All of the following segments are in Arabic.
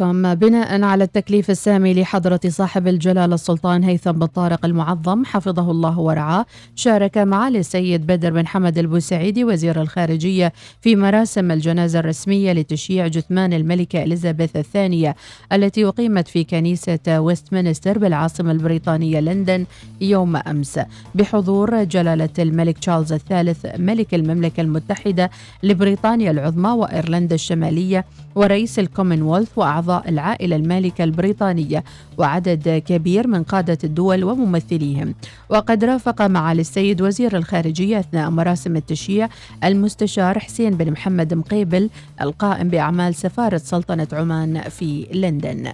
ثم بناء على التكليف السامي لحضرة صاحب الجلالة السلطان هيثم بن طارق المعظم حفظه الله ورعاه شارك معالي السيد بدر بن حمد البوسعيدي وزير الخارجية في مراسم الجنازة الرسمية لتشييع جثمان الملكة إليزابيث الثانية التي أقيمت في كنيسة ويستمنستر بالعاصمة البريطانية لندن يوم أمس بحضور جلالة الملك تشارلز الثالث ملك المملكة المتحدة لبريطانيا العظمى وإيرلندا الشمالية ورئيس الكومنولث وأعضاء العائلة المالكة البريطانية وعدد كبير من قادة الدول وممثليهم. وقد رافق معالي السيد وزير الخارجية أثناء مراسم التشييع المستشار حسين بن محمد مقيبل القائم بأعمال سفارة سلطنة عمان في لندن.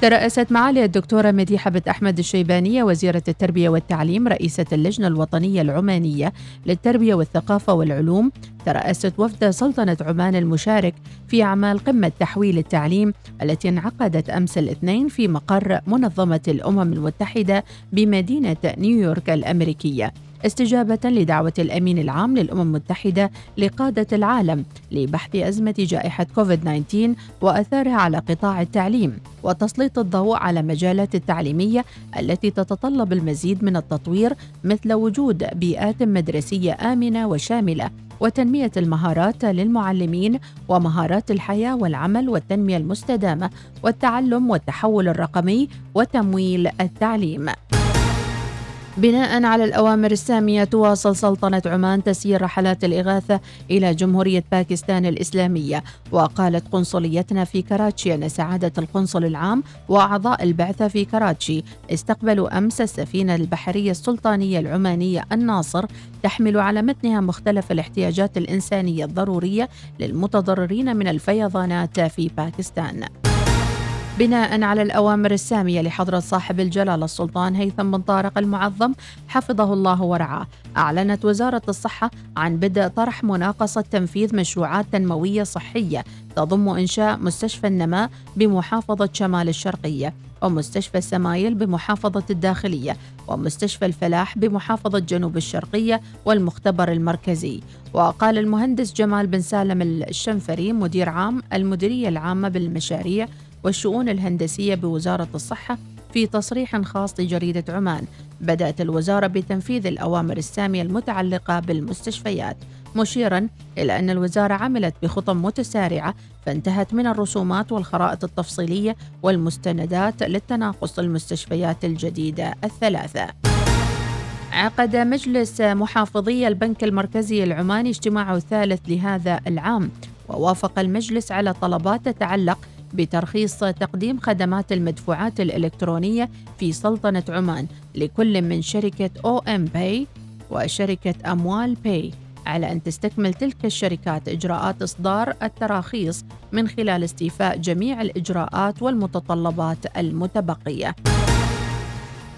ترأست معالي الدكتورة مديحة بنت أحمد الشيبانية وزيرة التربية والتعليم رئيسة اللجنة الوطنية العمانية للتربية والثقافة والعلوم. ترأست وفد سلطنة عمان المشارك في أعمال قمة تحويل التعليم التي انعقدت أمس الاثنين في مقر منظمة الأمم المتحدة بمدينة نيويورك الأمريكية. استجابة لدعوة الأمين العام للأمم المتحدة لقادة العالم لبحث أزمة جائحة كوفيد-19 وأثارها على قطاع التعليم وتسليط الضوء على مجالات التعليمية التي تتطلب المزيد من التطوير مثل وجود بيئات مدرسية آمنة وشاملة وتنمية المهارات للمعلمين ومهارات الحياة والعمل والتنمية المستدامة والتعلم والتحول الرقمي وتمويل التعليم. بناء على الأوامر السامية تواصل سلطنة عمان تسيير رحلات الإغاثة إلى جمهورية باكستان الإسلامية وقالت قنصليتنا في كراتشي أن سعادة القنصل العام وأعضاء البعثة في كراتشي استقبلوا أمس السفينة البحرية السلطانية العمانية الناصر تحمل على متنها مختلف الاحتياجات الإنسانية الضرورية للمتضررين من الفيضانات في باكستان. بناء على الأوامر السامية لحضرة صاحب الجلالة السلطان هيثم بن طارق المعظم حفظه الله ورعاه. أعلنت وزارة الصحة عن بدء طرح مناقصة تنفيذ مشروعات تنموية صحية تضم إنشاء مستشفى النماء بمحافظة شمال الشرقية ومستشفى السمايل بمحافظة الداخلية ومستشفى الفلاح بمحافظة جنوب الشرقية والمختبر المركزي. وقال المهندس جمال بن سالم الشنفري مدير عام المديرية العامة بالمشاريع والشؤون الهندسية بوزارة الصحة في تصريح خاص لجريدة عمان. بدأت الوزارة بتنفيذ الأوامر السامية المتعلقة بالمستشفيات. مشيرا إلى أن الوزارة عملت بخطى متسارعة فانتهت من الرسومات والخرائط التفصيلية والمستندات للتناقص المستشفيات الجديدة الثلاثة. عقد مجلس محافظي البنك المركزي العماني اجتماعه الثالث لهذا العام. ووافق المجلس على طلبات تتعلق بترخيص تقديم خدمات المدفوعات الإلكترونية في سلطنة عمان لكل من شركة أو أم باي وشركة أموال باي على أن تستكمل تلك الشركات إجراءات إصدار التراخيص من خلال استيفاء جميع الإجراءات والمتطلبات المتبقية.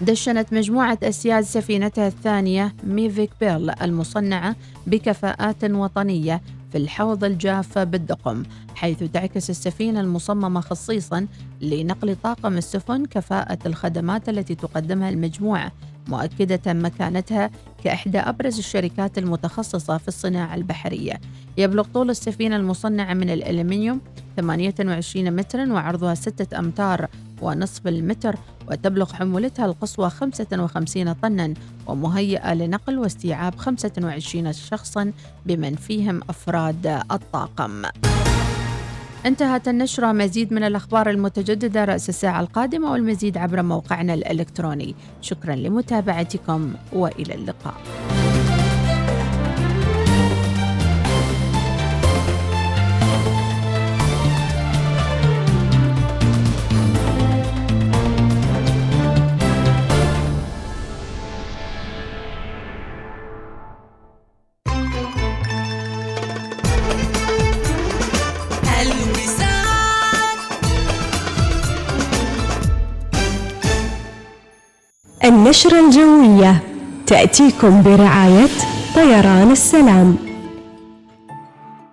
دشنت مجموعة أسياد سفينتها الثانية ميفيك بيرل المصنعة بكفاءات وطنية في الحوض الجاف بالدقم حيث تعكس السفينة المصممة خصيصا لنقل طاقم السفن كفاءة الخدمات التي تقدمها المجموعة مؤكدة مكانتها كإحدى أبرز الشركات المتخصصة في الصناعة البحرية. يبلغ طول السفينة المصنعة من الألمنيوم 28 مترا وعرضها 6 أمتار ونصف المتر وتبلغ حمولتها القصوى 55 طنا ومهيئة لنقل واستيعاب 25 شخصا بمن فيهم أفراد الطاقم. انتهت النشرة. مزيد من الأخبار المتجددة رأس الساعة القادمة والمزيد عبر موقعنا الإلكتروني. شكرا لمتابعتكم وإلى اللقاء. النشرة الجوية. تأتيكم برعاية طيران السلام.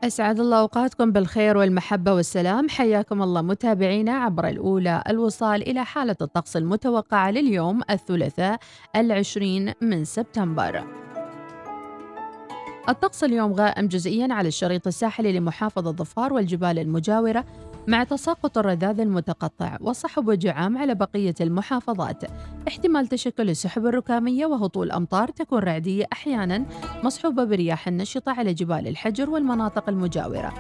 أسعد الله أوقاتكم بالخير والمحبة والسلام. حياكم الله متابعينا عبر الأولى الوصال إلى حالة الطقس المتوقعة لليوم الثلاثاء العشرين من سبتمبر. الطقس اليوم غائم جزئيا على الشريط الساحلي لمحافظة ظفار والجبال المجاورة مع تساقط الرذاذ المتقطع وصحب وجعام على بقية المحافظات. احتمال تشكل السحب الركامية وهطول أمطار تكون رعدية أحيانا مصحوبة برياح نشطة على جبال الحجر والمناطق المجاورة.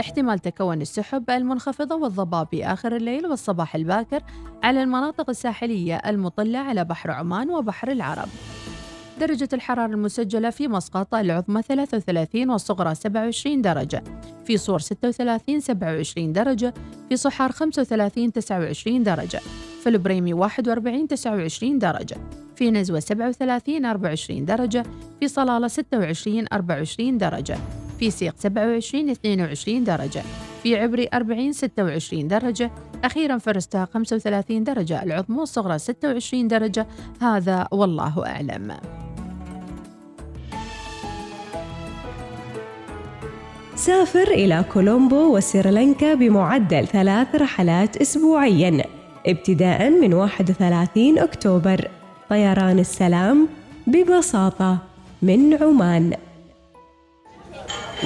احتمال تكون السحب المنخفضة والضباب في آخر الليل والصباح الباكر على المناطق الساحلية المطلة على بحر عمان وبحر العرب. درجة الحرارة المسجلة في مسقط العظمى 33 والصغرى 27 درجة. في صور 36 27 درجة. في صحار 35 29 درجة. في البريمي 41 29 درجة. في نزوة 37 24 درجة. في صلالة 26 24 درجة. في سيق 27 22 درجة. في عبري 40 26 درجة. أخيرا في رستاق 35 درجة. العظمى والصغرى 26 درجة. هذا والله أعلم. سافر إلى كولومبو وسريلانكا بمعدل ثلاث رحلات أسبوعياً ابتداء من 31 أكتوبر. طيران السلام ببساطة من عمان.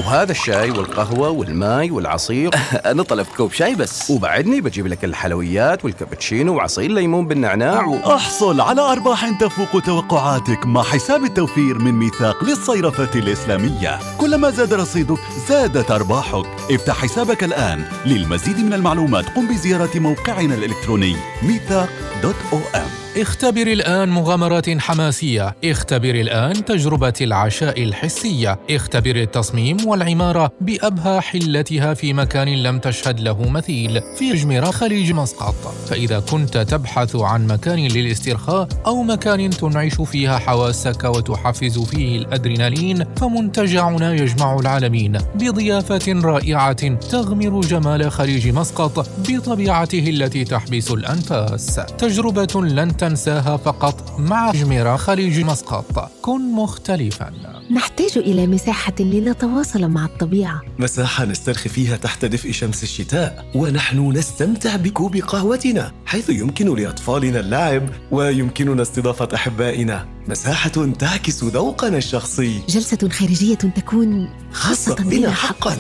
وهذا الشاي والقهوة والماي والعصير. أنا طلبت كوب شاي بس. وبعدني بجيب لك الحلويات والكابتشينو وعصير ليمون بالنعناع و... أحصل على أرباح تفوق توقعاتك مع حساب التوفير من ميثاق للصيرفة الإسلامية. كلما زاد رصيدك زادت أرباحك. افتح حسابك الآن. للمزيد من المعلومات قم بزيارة موقعنا الإلكتروني ميثاق دوت أو إم. اختبر الآن مغامرات حماسية. اختبر الآن تجربة العشاء الحسية. اختبر التصميم والعمارة بأبهى حلتها في مكان لم تشهد له مثيل. في جميرة خليج مسقط. فإذا كنت تبحث عن مكان للاسترخاء أو مكان تنعش فيها حواسك وتحفز فيه الأدرينالين فمنتجعنا يجمع العالمين بضيافة رائعة تغمر جمال خليج مسقط بطبيعته التي تحبس الأنفاس. تجربة لن تنساها فقط مع جميرة خليج مسقط. كن مختلفا. نحتاج إلى مساحة لنتواصل مع الطبيعة. مساحة نسترخي فيها تحت دفء شمس الشتاء ونحن نستمتع بكوب قهوتنا حيث يمكن لأطفالنا اللعب ويمكننا استضافة أحبائنا. مساحة تعكس ذوقنا الشخصي. جلسة خارجية تكون خاصة بنا حقا.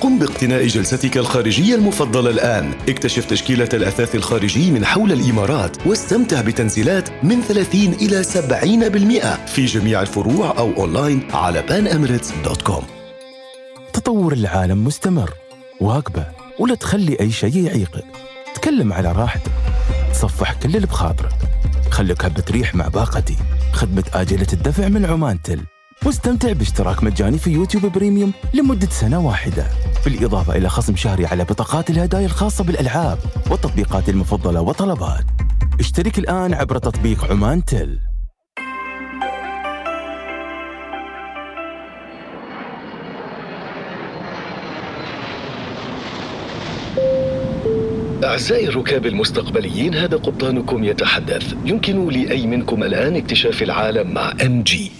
قم باقتناء جلستك الخارجية المفضلة الآن. اكتشف تشكيلة الأثاث الخارجي من حول الإمارات واستمتع بتنزيلات من 30 إلى 70% في جميع الفروع أو أونلاين على panemirates.com تطور العالم مستمر واقبه ولا تخلي أي شيء يعيقك تكلم على راحتك. تصفح كل اللي بخاطرك. خليك هبة ريح مع باقتي. خدمة آجلة الدفع من عمان تل واستمتع باشتراك مجاني في يوتيوب بريميوم لمدة سنة واحدة. بالإضافة إلى خصم شهري على بطاقات الهدايا الخاصة بالألعاب والتطبيقات المفضلة وطلبات. اشترك الآن عبر تطبيق عمان تل أعزائي الركاب المستقبليين هذا قبطانكم يتحدث. يمكن لأي منكم الآن اكتشاف العالم مع MG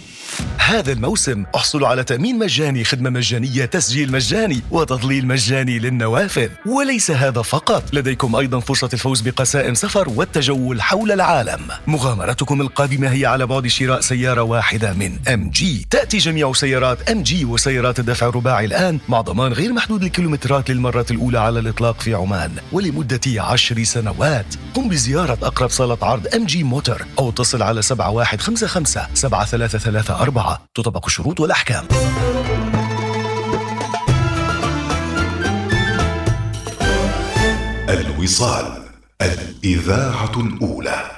هذا الموسم احصلوا على تأمين مجاني خدمة مجانية تسجيل مجاني وتظليل مجاني للنوافذ. وليس هذا فقط لديكم أيضا فرصة الفوز بقسائم سفر والتجول حول العالم. مغامرتكم القادمة هي على بعد شراء سيارة واحدة من MG تأتي جميع سيارات MG وسيارات الدفع الرباعي الآن مع ضمان غير محدود الكيلومترات للمرة الأولى على الإطلاق في عمان. ولمدة عشر سنوات قم بزيارة أقرب صالة عرض ام جي موتور أو اتصل على 7155 7334 تطبق الشروط والأحكام. الوصال الإذاعة الأولى.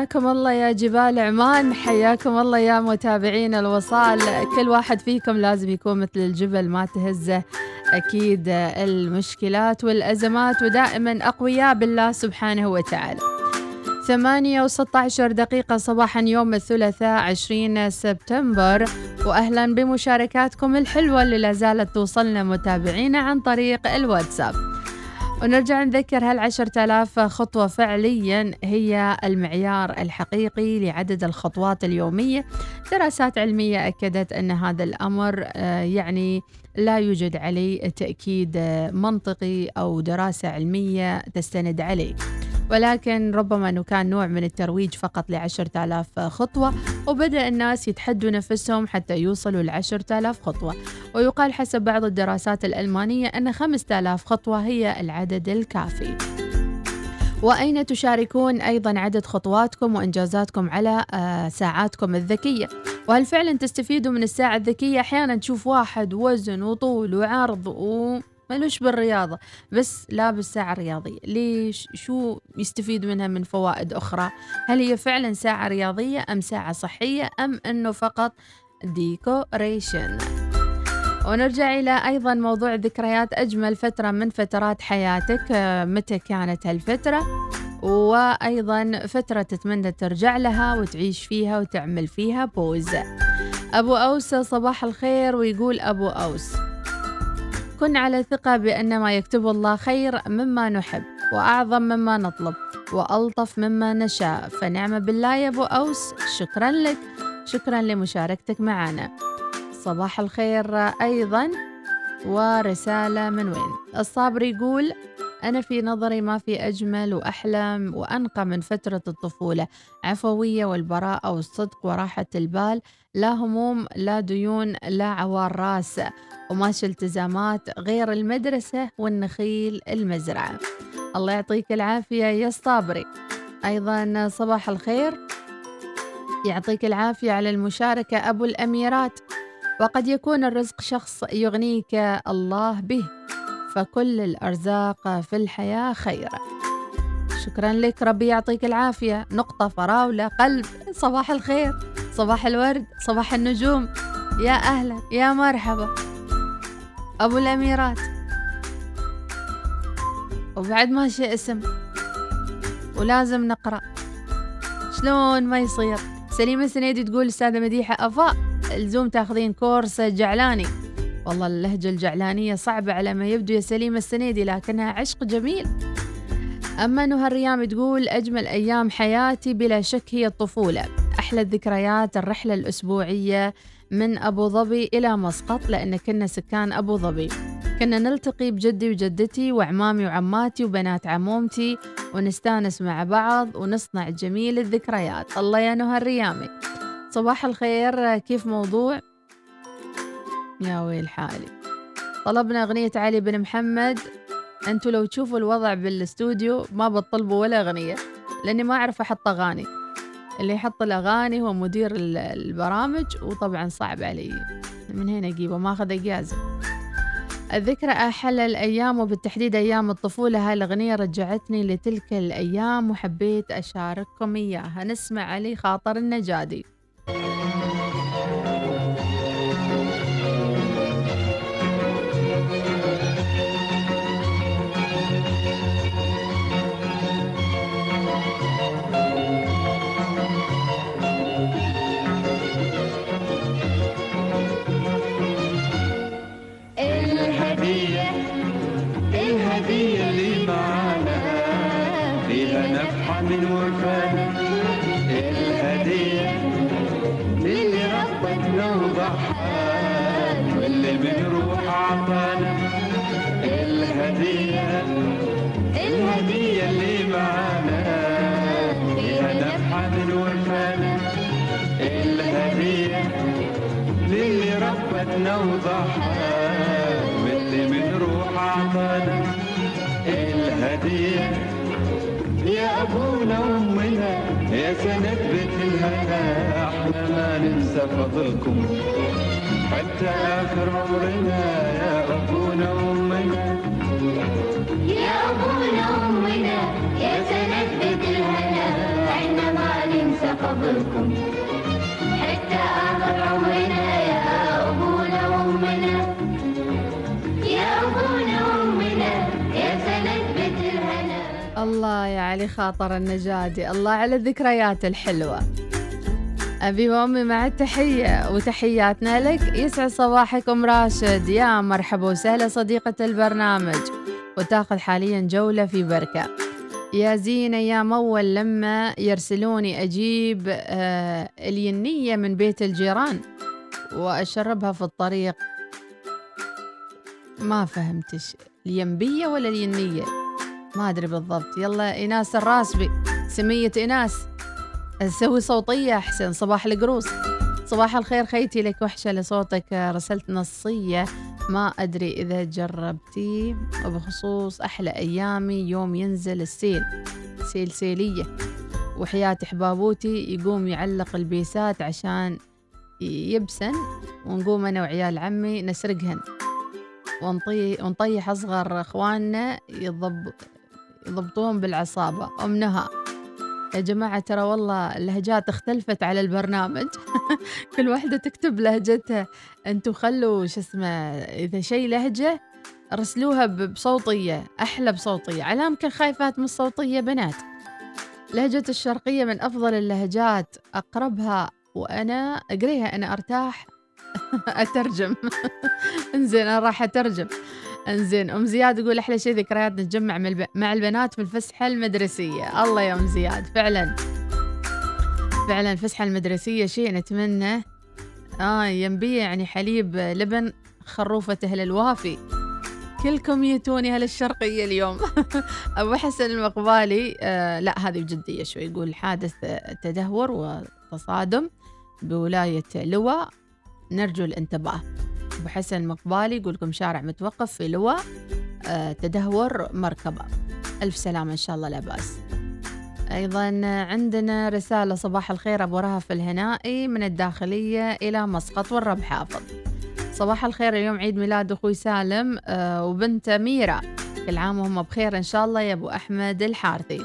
حياكم الله يا جبال عمان حياكم الله يا متابعين الوصال. كل واحد فيكم لازم يكون مثل الجبل ما تهزه. أكيد المشكلات والأزمات ودائما أقوياء بالله سبحانه وتعالى. ثمانية وستة عشر دقيقة صباحا يوم الثلاثاء عشرين سبتمبر. وأهلا بمشاركاتكم الحلوة اللي لازالت توصلنا متابعينا عن طريق الواتساب. ونرجع نذكر عشرة آلاف خطوة فعليا هي المعيار الحقيقي لعدد الخطوات اليومية. دراسات علمية أكدت أن هذا الأمر آه، يعني لا يوجد عليه تأكيد آه، منطقي أو دراسة علمية تستند عليه. ولكن ربما أنه كان نوع من الترويج فقط لعشرة آلاف خطوة وبدأ الناس يتحدوا نفسهم حتى يوصلوا لعشرة آلاف خطوة. ويقال حسب بعض الدراسات الألمانية أن خمسة آلاف خطوة هي العدد الكافي. وأين تشاركون أيضا عدد خطواتكم وإنجازاتكم على آه، ساعاتكم الذكية؟ وهل فعلا تستفيدوا من الساعة الذكية؟ أحيانا تشوف واحد وزن وطول وعرض و ملوش بالرياضة بس لابس ساعة رياضية ليش؟ شو يستفيد منها من فوائد أخرى؟ هل هي فعلا ساعة رياضية أم ساعة صحية أم أنه فقط decoration ونرجع إلى أيضا موضوع ذكريات أجمل فترة من فترات حياتك آه، متى كانت هالفترة؟ وأيضا فترة تتمنى ترجع لها وتعيش فيها وتعمل فيها. pause. أبو أوس صباح الخير ويقول أبو أوس. كن على ثقة بأن ما يكتبه الله خير مما نحب وأعظم مما نطلب وألطف مما نشاء. فنعم بالله يا أبو أوس شكرا لك. شكرا لمشاركتك معنا. صباح الخير أيضا ورسالة من وين؟ الصابر يقول أنا في نظري ما في أجمل وأحلى وأنقى من فترة الطفولة. عفوية والبراءة والصدق وراحة البال لا هموم لا ديون لا عوار راس. وماشي التزامات غير المدرسة والنخيل المزرعة. الله يعطيك العافية يا الصابري أيضا صباح الخير. يعطيك العافية على المشاركة أبو الأميرات. وقد يكون الرزق شخص يغنيك الله به. فكل الأرزاق في الحياة خير شكرا لك ربي يعطيك العافية. نقطة فراولة قلب صباح الخير صباح الورد صباح النجوم. يا أهلا يا مرحبا. أبو الأميرات. وبعد ماشي اسم ولازم نقرأ. شلون ما يصير؟ سليمة سنيدي تقول أستاذة مديحة أفا الزوم تاخذين كورس جعلاني. والله اللهجة الجعلانية صعبة على ما يبدو يا سليمة السنيدي لكنها عشق جميل. أما نهى الريام تقول أجمل أيام حياتي بلا شك هي الطفولة. أحلى الذكريات الرحلة الأسبوعية من أبو ظبي إلى مسقط لأن كنا سكان أبو ظبي. كنا نلتقي بجدي وجدتي وعمامي وعماتي وبنات عمومتي ونستانس مع بعض ونصنع جميل الذكريات. الله يا نهى الريامي. صباح الخير كيف موضوع؟ يا ويل حالي. طلبنا أغنية علي بن محمد. أنتوا لو تشوفوا الوضع بالاستوديو ما بتطلبوا ولا أغنية لأني ما أعرف أحط أغاني. اللي يحط الأغاني هو مدير البرامج وطبعا صعب علي. من هنا أجيبه ماخذ إجازة. الذكرى أحلى الأيام وبالتحديد أيام الطفولة. هاي الأغنية رجعتني لتلك الأيام وحبيت أشارككم إياها. نسمع علي خاطر النجادي. يا سند بيت الهنا إحنا ما ننسى فضلكم. حتى آخر عمرنا يا أبونا وأمنا يا أبونا وأمنا يا سند بيت الهنا إحنا ما ننسى فضلكم. حتى آخر عمرنا يا أبونا وأمنا الله يا علي خاطر النجادي الله على الذكريات الحلوة. أبي وأمي مع التحية وتحياتنا لك. يسعد صباحكم راشد. يا مرحبا وسهلا صديقة البرنامج. وتأخذ حاليا جولة في بركة. يا زين أيام أول لما يرسلوني أجيب آه الينية من بيت الجيران. وأشربها في الطريق. ما فهمتش الينبية ولا الينية؟ ما أدري بالضبط. يلا إيناس الراسبي. سمية إيناس نسوي صوتية أحسن. صباح القروص صباح الخير خيتي لك وحشة لصوتك. رسلت نصية. ما أدري إذا جربتيه وبخصوص أحلى أيامي يوم ينزل السيل. سيل سيلية. وحياة حبابوتي يقوم يعلق البيسات عشان يبسن. ونقوم أنا وعيال عمي نسرقهن. ونطي ونطيح أصغر إخواننا يضب يضبطون بالعصابة. أم نهى. يا جماعة ترى والله اللهجات اختلفت على البرنامج. كل واحدة تكتب لهجتها. أنتوا خلوا شو اسمه إذا شيء لهجة رسلوها بصوتية أحلى بصوتية. على يمكن خايفات من الصوتية بنات. لهجة الشرقية من أفضل اللهجات. أقربها وأنا أقريها أنا أرتاح. أترجم. إنزين أنا راح أترجم. انزين أم زياد يقول أحلى شيء ذكريات نتجمع مع الب- مع البنات في الفسحة المدرسية. الله يا أم زياد فعلا. فعلا الفسحة المدرسية شيء نتمنى. آه ينبيه يعني حليب لبن خروفة أهل الوافي. كلكم يتوني أهل الشرقيه اليوم. أبو حسن المقبالي آه لا هذه بجدية شوي. يقول حادث تدهور وتصادم بولاية لواء. نرجو الانتباه. أبو حسن المقبالي يقول لكم شارع متوقف في لواء آه تدهور مركبة. ألف سلامة إن شاء الله لا بأس. أيضا عندنا رسالة صباح الخير أبو رهف الهنائي من الداخلية إلى مسقط والرب حافظ. صباح الخير اليوم عيد ميلاد أخوي سالم آه وبنته ميرا كل عام وهم بخير إن شاء الله يا أبو أحمد الحارثي.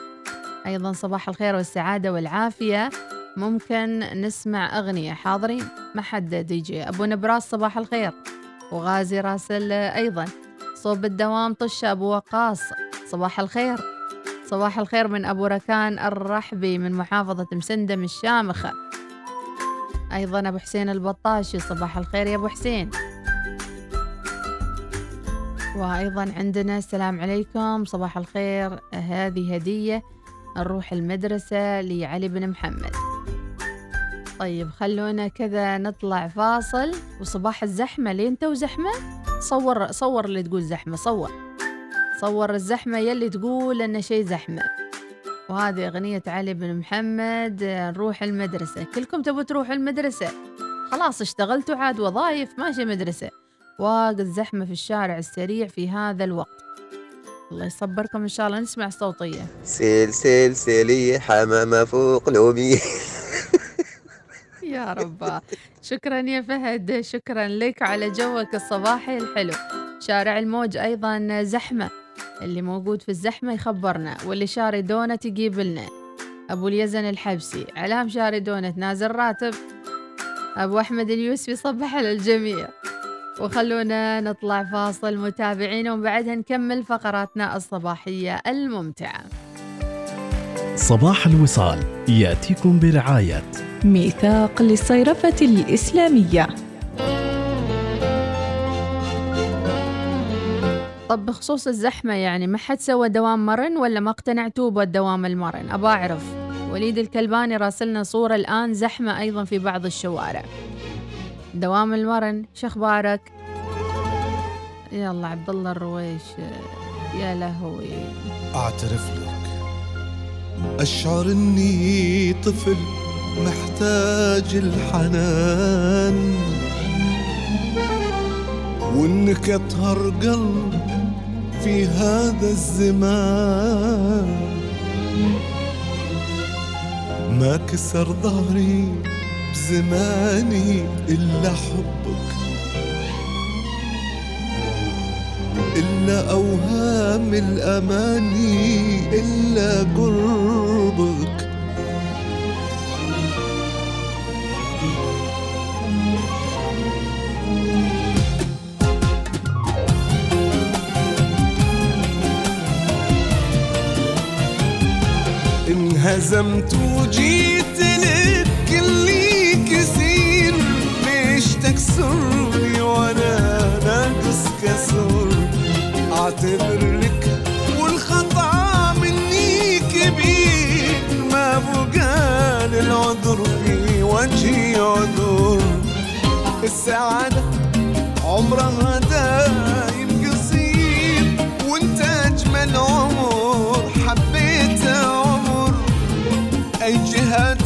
أيضا صباح الخير والسعادة والعافية. ممكن نسمع أغنية. حاضرين؟ ما حد دي جي. أبو نبراس صباح الخير. وغازي راسل أيضا. صوب الدوام طشة أبو وقاص. صباح الخير. صباح الخير من أبو ركان الرحبي من محافظة مسندم الشامخة أيضا أبو حسين البطاشي صباح الخير يا أبو حسين. وأيضا عندنا السلام عليكم. صباح الخير. هذه هدية نروح المدرسة لعلي بن محمد. طيب خلونا كذا نطلع فاصل. وصباح الزحمة لين تو زحمة؟ صور صور اللي تقول زحمة صور. صور الزحمة يلي تقول أن شيء زحمة. وهذه أغنية علي بن محمد نروح المدرسة. كلكم تبوا تروحوا المدرسة؟ خلاص اشتغلتوا عاد وظايف ماشي مدرسة. واجد زحمة في الشارع السريع في هذا الوقت. الله يصبركم إن شاء الله. نسمع صوتية. سيل سيل سيلي حمامة فوق لومي. يا رب. شكرا يا فهد. شكرا لك على جوك الصباحي الحلو. شارع الموج أيضا زحمة. اللي موجود في الزحمة يخبرنا واللي شاري دونت يجيب لنا. أبو اليزن الحبسي علام شاري دونت نازل راتب. أبو أحمد اليوسفي صبح على الجميع وخلونا نطلع فاصل متابعين وبعدها نكمل فقراتنا الصباحية الممتعة. صباح الوصال ياتيكم برعاية ميثاق للصيرفة الإسلامية. طب بخصوص الزحمة يعني ما حد سوى دوام مرن ولا ما اقتنعتوا بالدوام المرن؟ أبا أعرف. وليد الكلباني راسلنا صورة الآن زحمة أيضا في بعض الشوارع. دوام المرن شخبارك؟ يلا عبد الله الرويش يا لهوي. أعترف لك. أشعر إني طفل محتاج الحنان. وإنك أطهر قلب في هذا الزمان. ما كسر ظهري بزماني إلا حبك. إلا أوهام الأماني إلا قربك. انهزمت وجيت لك اللي كثير ليش تكسر؟ اعتذر لك والخطأ مني كبير. ما بقى للعذر في وجهي عذر. السعادة عمرها دايم قصير. وانت أجمل عمر حبيت عمر. أي جهات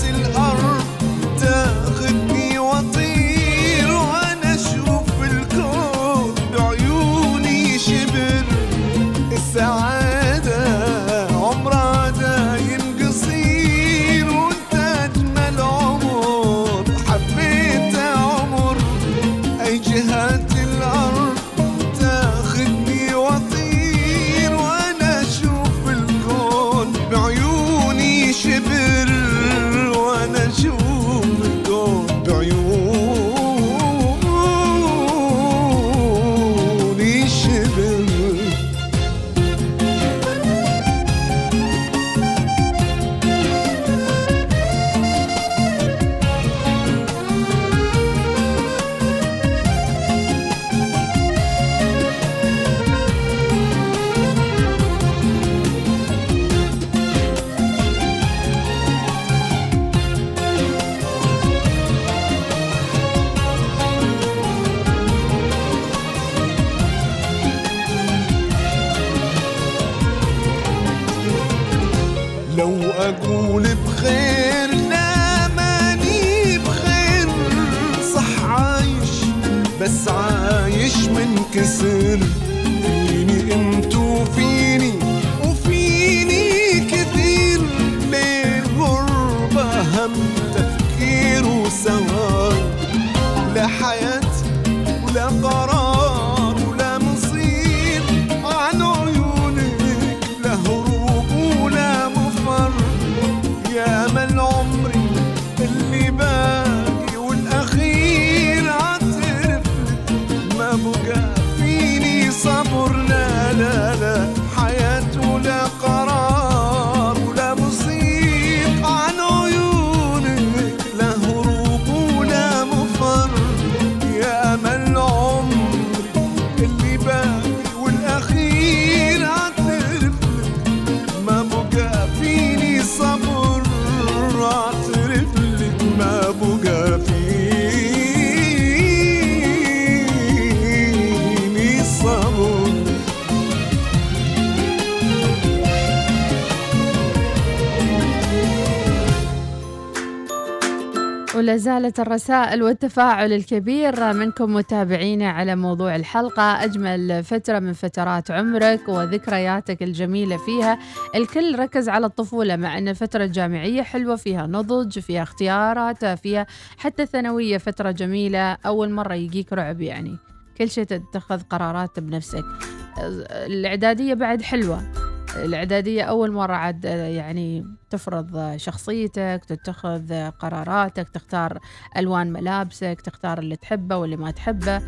ولا زالت الرسائل والتفاعل الكبير منكم متابعينا على موضوع الحلقة. أجمل فترة من فترات عمرك وذكرياتك الجميلة فيها. الكل ركز على الطفولة مع أن الفترة الجامعية حلوة فيها نضج فيها اختيارات فيها حتى الثانوية فترة جميلة. أول مرة يجيك رعب يعني. كل شيء تتخذ قرارات بنفسك. الإعدادية بعد حلوة. الإعدادية أول مرة عاد يعني تفرض شخصيتك تتخذ قراراتك تختار ألوان ملابسك تختار اللي تحبه واللي ما تحبه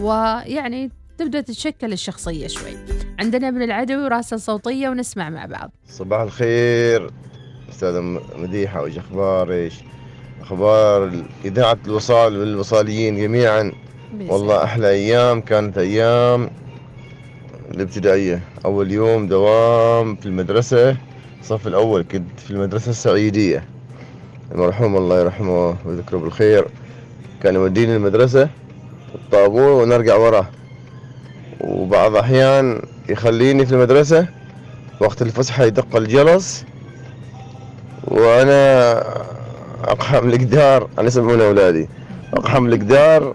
ويعني تبدأ تتشكل الشخصية شوي. عندنا ابن العدوي راسل صوتية ونسمع مع بعض. صباح الخير أستاذة م- مديحة وش أخبارك؟ أخبار إذاعة الوصال والوصاليين جميعا. والله أحلى أيام كانت أيام الابتدائية. أول يوم دوام في المدرسة الصف الأول كنت في المدرسة السعيدية. المرحوم الله يرحمه ويذكره بالخير كان يوديني المدرسة الطابور ونرجع وراه. وبعض الأحيان يخليني في المدرسة وقت الفسحة يدق الجرس وأنا أقحم الجدار أنا يسمونه أولادي أقحم الجدار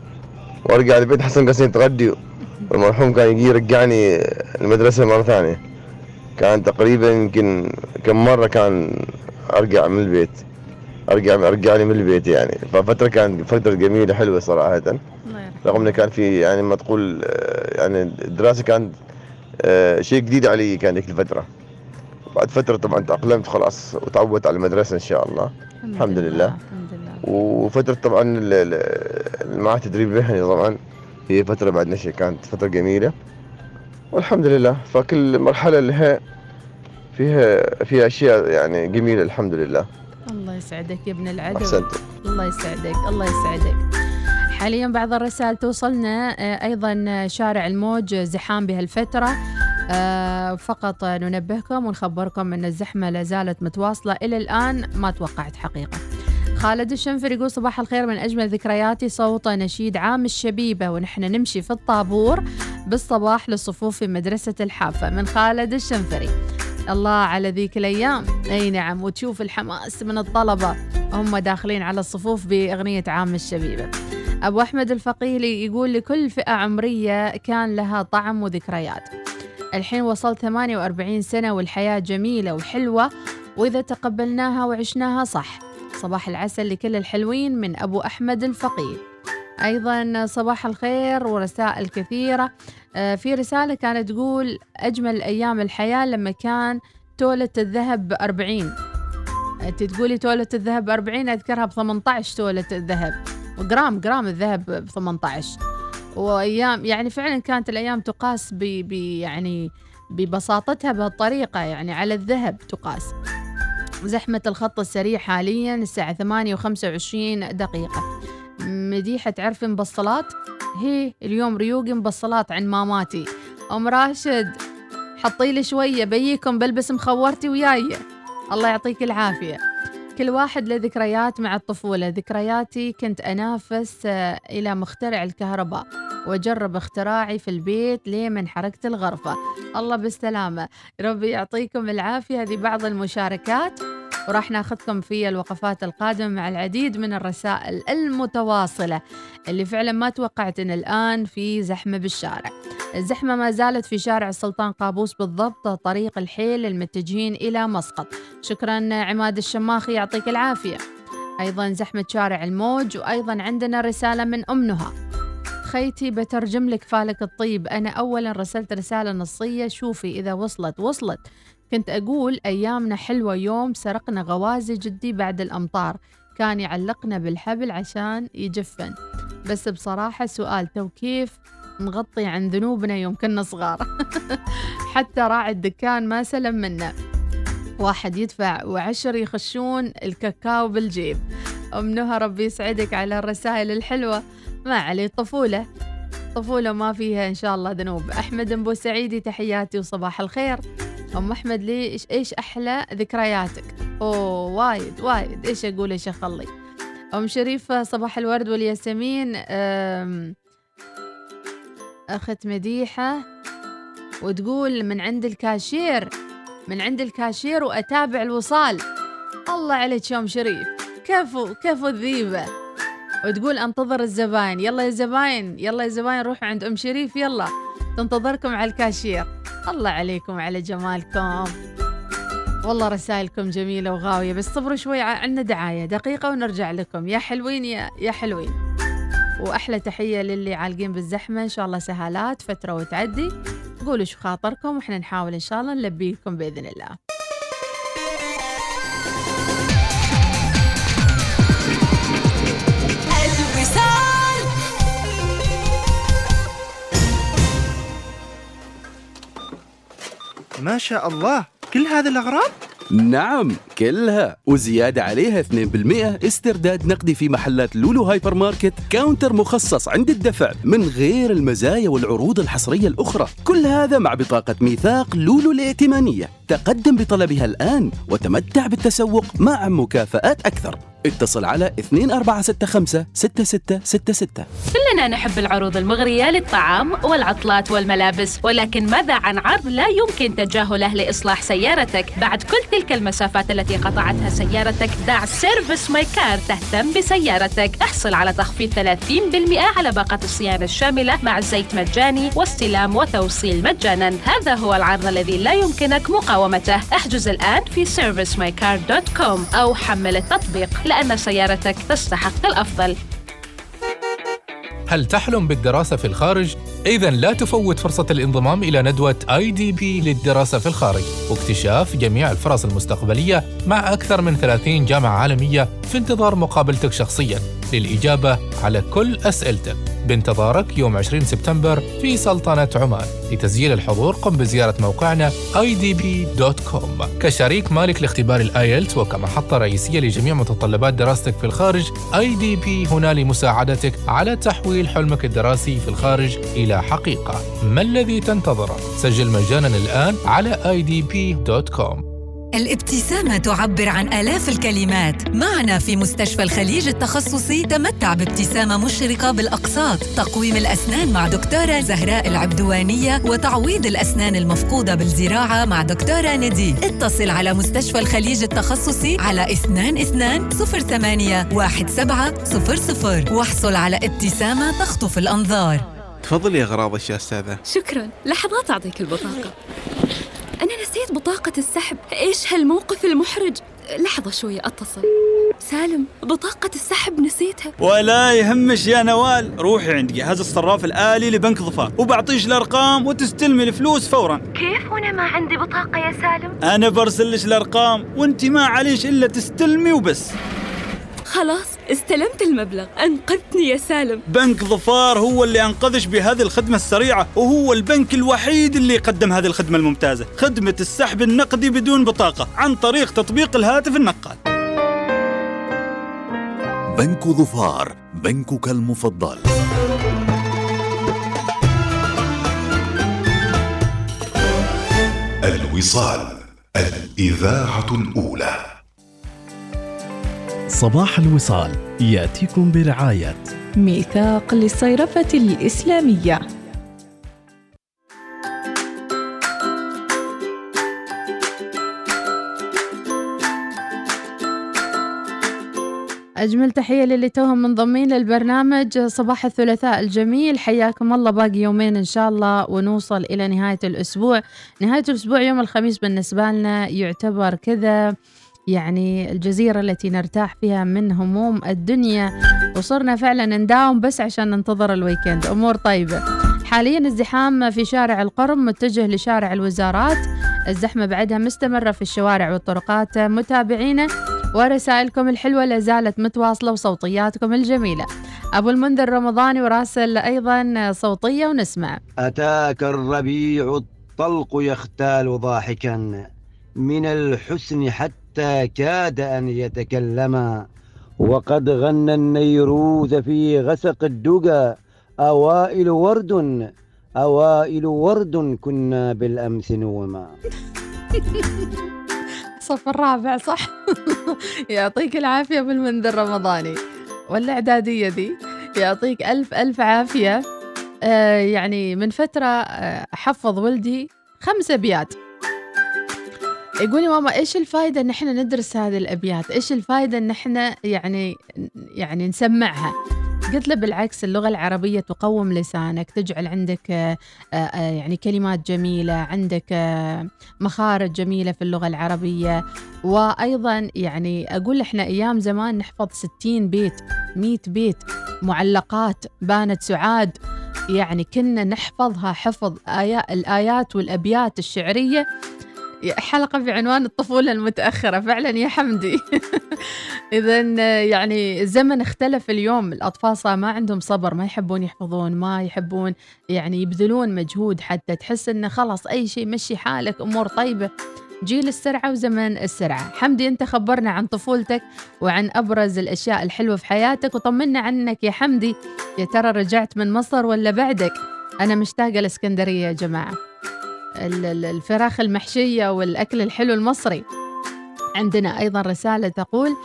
وأرجع البيت حسن قاسين تغدي. والمرحوم كان يجي يرجعني المدرسة مرة ثانية. كان تقريبا يمكن كم مرة كان أرجع من البيت. أرجع أرجعني من البيت يعني. ففترة كانت فترة جميلة حلوة صراحة. رغم إنه كان في يعني ما تقول يعني الدراسة كانت آه، شيء جديد علي كان ذيك الفترة. بعد فترة طبعا تأقلمت خلاص وتعودت على المدرسة إن شاء الله. الحمد لله. وفترة طبعا ال- ال- مع تدريب مهني طبعا. هي فترة بعد نشأة كانت فترة جميلة. والحمد لله فكل مرحلة لها فيها فيها أشياء يعني جميلة الحمد لله. الله يسعدك يا ابن العدو. أحسنت. الله يسعدك الله يسعدك. حاليا بعض الرسائل توصلنا آه، أيضا شارع الموج زحام بهالفترة. آه، فقط ننبهكم ونخبركم إن الزحمة لا زالت متواصلة إلى الآن ما توقعت حقيقة. خالد الشنفر يقول صباح الخير من أجمل ذكرياتي صوت نشيد عام الشبيبة ونحن نمشي في الطابور بالصباح للصفوف في مدرسة الحافة من خالد الشنفري. الله على ذيك الأيام. أي نعم وتشوف الحماس من الطلبة هم داخلين على الصفوف بأغنية عام الشبيبة. أبو أحمد الفقيلي يقول لكل فئة عمرية كان لها طعم وذكريات. الحين وصلت 48 سنة والحياة جميلة وحلوة وإذا تقبلناها وعشناها صح. صباح العسل لكل الحلوين من أبو أحمد الفقيل أيضا صباح الخير ورسائل كثيرة. آه، في رسالة كانت تقول أجمل أيام الحياة لما كان تولة الذهب ب 40 انت تقولي تولة الذهب ب 40 أذكرها ب 18 تولة الذهب. جرام جرام الذهب ب 18 وأيام يعني فعلا كانت الأيام تقاس ب يعني ببساطتها بهالطريقة يعني على الذهب تقاس. زحمة الخط السريع حاليا الساعة 8 و25 دقيقة. مديحة تعرف مبصلات هي اليوم ريوقي مبصلات عند ماماتي. أم راشد حطي لي شوية بيكم بلبس مخورتي وياي. الله يعطيك العافية. كل واحد له ذكريات مع الطفولة ذكرياتي كنت أنافس آه، إلى مخترع الكهرباء وأجرب اختراعي في البيت لمن حركت الغرفة. الله بالسلامة. ربي يعطيكم العافية. هذه بعض المشاركات. وراح ناخذكم في الوقفات القادمة مع العديد من الرسائل المتواصلة اللي فعلا ما توقعت إن الآن في زحمة بالشارع. الزحمة ما زالت في شارع السلطان قابوس بالضبط طريق الحيل المتجهين إلى مسقط. شكرا عماد الشماخي يعطيك العافية. أيضا زحمة شارع الموج وأيضا عندنا رسالة من أم نهى. خيتي بترجم لك فالك الطيب. أنا أولا رسلت رسالة نصية. شوفي إذا وصلت وصلت. كنت أقول أيامنا حلوة يوم سرقنا غوازي جدي بعد الأمطار. كان يعلقنا بالحبل عشان يجفن. بس بصراحة سؤال تو كيف نغطي عن ذنوبنا يوم كنا صغار؟ حتى راعي الدكان ما سلم منا. واحد يدفع وعشر يخشون الكاكاو بالجيب. أم نهى ربي يسعدك على الرسائل الحلوة. ما عليه طفولة. طفولة ما فيها إن شاء الله ذنوب. أحمد أبو سعيدي تحياتي وصباح الخير. أم أحمد ليش إيش أحلى ذكرياتك؟ أوه وايد وايد. إيش أقول إيش أخلي أم شريفة صباح الورد والياسمين أم، أخت مديحة. وتقول من عند الكاشير من عند الكاشير وأتابع الوصال. الله عليك يا أم شريف. كفو كفو الذيبة. وتقول أنتظر الزباين. يلا يا زباين يلا يا زباين روحوا عند أم شريف يلا. تنتظركم على الكاشير. الله عليكم على جمالكم. والله رسائلكم جميلة وغاوية بس صبروا شوي ع- عنا دعاية دقيقة ونرجع لكم. يا حلوين يا, يا حلوين. وأحلى تحية للي عالقين بالزحمة. إن شاء الله سهالات فترة وتعدي. قولوا شو خاطركم وإحنا نحاول إن شاء الله نلبيكم بإذن الله. ما شاء الله. كل هذه الأغراض؟ نعم كلها. وزيادة عليها 2% استرداد نقدي في محلات لولو هايبر ماركت counter مخصص عند الدفع من غير المزايا والعروض الحصرية الأخرى. كل هذا مع بطاقة ميثاق لولو الائتمانية. تقدم بطلبها الآن وتمتع بالتسوق مع مكافآت أكثر. اتصل على 2465 6666 كلنا نحب العروض المغرية للطعام والعطلات والملابس ولكن ماذا عن عرض لا يمكن تجاهله لإصلاح سيارتك؟ بعد كل تلك المسافات التي قطعتها سيارتك دع Service My Car تهتم بسيارتك. احصل على تخفيض 30% على باقة الصيانة الشاملة مع زيت مجاني واستلام وتوصيل مجانا. هذا هو العرض الذي لا يمكنك مقاومته. احجز الآن في servicemycar.com أو حمل التطبيق. لأن سيارتك تستحق الأفضل. هل تحلم بالدراسة في الخارج؟ إذا لا تفوت فرصة الانضمام إلى ندوة اي دي بي للدراسة في الخارج. واكتشاف جميع الفرص المستقبلية مع أكثر من 30 جامعة عالمية في انتظار مقابلتك شخصيا. للإجابة على كل أسئلتك. بانتظارك يوم 20 سبتمبر في سلطنة عمان لتسجيل الحضور. قم بزيارة موقعنا idb.com كشريك مالك لاختبار الآيلت وكمحطة رئيسية لجميع متطلبات دراستك في الخارج IDB هنا لمساعدتك على تحويل حلمك الدراسي في الخارج إلى حقيقة. ما الذي تنتظره؟ سجل مجانا الآن على idb.com الابتسامة تعبر عن آلاف الكلمات. معنا في مستشفى الخليج التخصصي تمتع بابتسامة مشرقة بالأقساط. تقويم الأسنان مع دكتورة زهراء العبدوانية وتعويض الأسنان المفقودة بالزراعة مع دكتورة ندي اتصل على مستشفى الخليج التخصصي على 22 08 1700 واحصل على ابتسامة تخطف الأنظار. تفضلي يا غراض يا أستاذة. شكرا. لحظات أعطيك البطاقة. نسيت بطاقة السحب؟ إيش هالموقف المحرج؟ لحظة شوية أتصل. سالم بطاقة السحب نسيتها. ولا يهمش يا نوال. روحي عند جهاز الصراف الآلي لبنك ظفار. وبعطيش الأرقام وتستلمي الفلوس فورا. كيف وأنا ما عندي بطاقة يا سالم؟ أنا برسلش الأرقام وأنت ما عليش إلا تستلمي وبس. خلاص. استلمت المبلغ. أنقذتني يا سالم. بنك ظفار هو اللي أنقذش بهذه الخدمة السريعة وهو البنك الوحيد اللي يقدم هذه الخدمة الممتازة. خدمة السحب النقدي بدون بطاقة عن طريق تطبيق الهاتف النقال. بنك ظفار بنكك المفضل. الوصال الإذاعة الأولى. صباح الوصال ياتيكم برعاية ميثاق للصيرفة الإسلامية. أجمل تحية للي توهم منضمين للبرنامج صباح الثلاثاء الجميل. حياكم الله. باقي يومين إن شاء الله ونوصل إلى نهاية الأسبوع. نهاية الأسبوع يوم الخميس بالنسبة لنا يعتبر كذا. يعني الجزيرة التي نرتاح فيها من هموم الدنيا. وصرنا فعلا نداوم بس عشان ننتظر الويكند. أمور طيبة. حاليا ازدحام في شارع القرم متجه لشارع الوزارات. الزحمة بعدها مستمرة في الشوارع والطرقات. متابعينا ورسائلكم الحلوة لا زالت متواصلة وصوتياتكم الجميلة. أبو المنذر رمضاني وراسل أيضا صوتية ونسمع. أتاك الربيع الطلق يختال ضاحكا. من الحسن حتى كاد أن يتكلما وقد غنى النيروز في غسق الدجى. أوائل ورد أوائل ورد كنا بالأمس نوما. صف الرابع صح؟ يعطيك العافية بالمنذر رمضاني والإعدادية دي يعطيك ألف ألف عافية. آه يعني من فترة آه حفظ ولدي خمس أبيات. يقول لي ماما إيش الفائده إن إحنا ندرس هذه الأبيات؟ إيش الفائده إن إحنا يعني يعني نسمعها؟ قلت له بالعكس اللغة العربية تقوم لسانك تجعل عندك آه، آه، يعني كلمات جميلة عندك آه، مخارج جميلة في اللغة العربية. وأيضا يعني أقول إحنا أيام زمان نحفظ 60 بيت 100 بيت معلقات بانت سعاد. يعني كنا نحفظها حفظ آيات الآيات والأبيات الشعرية. حلقة بعنوان الطفولة المتأخرة. فعلا يا حمدي. إذا يعني الزمن اختلف اليوم. الأطفال صار ما عندهم صبر ما يحبون يحفظون ما يحبون يعني يبذلون مجهود حتى تحس إنه خلاص أي شيء مشي حالك أمور طيبة. جيل السرعة وزمن السرعة. حمدي أنت خبرنا عن طفولتك وعن أبرز الأشياء الحلوة في حياتك وطمنا عنك يا حمدي. يا ترى رجعت من مصر ولا بعدك؟ أنا مشتاقة الإسكندرية يا جماعة. الفراخ المحشية والأكل الحلو المصري. عندنا أيضا رسالة تقول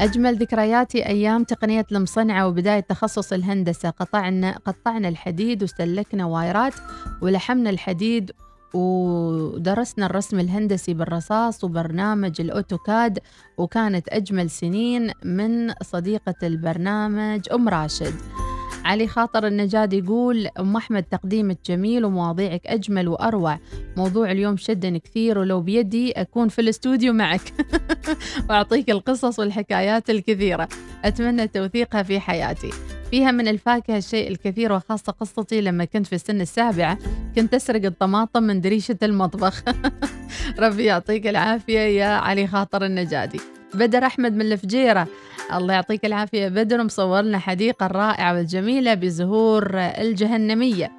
أجمل ذكرياتي أيام تقنية المصنعة وبداية تخصص الهندسة. قطعنا قطعنا الحديد واستلكنا وايرات ولحمنا الحديد ودرسنا الرسم الهندسي بالرصاص وبرنامج الأوتوكاد وكانت أجمل سنين من صديقة البرنامج أم راشد. علي خاطر النجاد يقول أم أحمد تقديمك جميل ومواضيعك أجمل وأروع. موضوع اليوم شدني كثير ولو بيدي أكون في الاستوديو معك. وأعطيك القصص والحكايات الكثيرة. أتمنى توثيقها في حياتي. فيها من الفاكهة الشيء الكثير وخاصة قصتي لما كنت في السن السابعة كنت أسرق الطماطم من دريشة المطبخ. ربي يعطيك العافية يا علي خاطر النجادي. بدر أحمد من الفجيرة. الله يعطيك العافية بدر مصور لنا حديقة الرائعة والجميلة بزهور الجهنمية.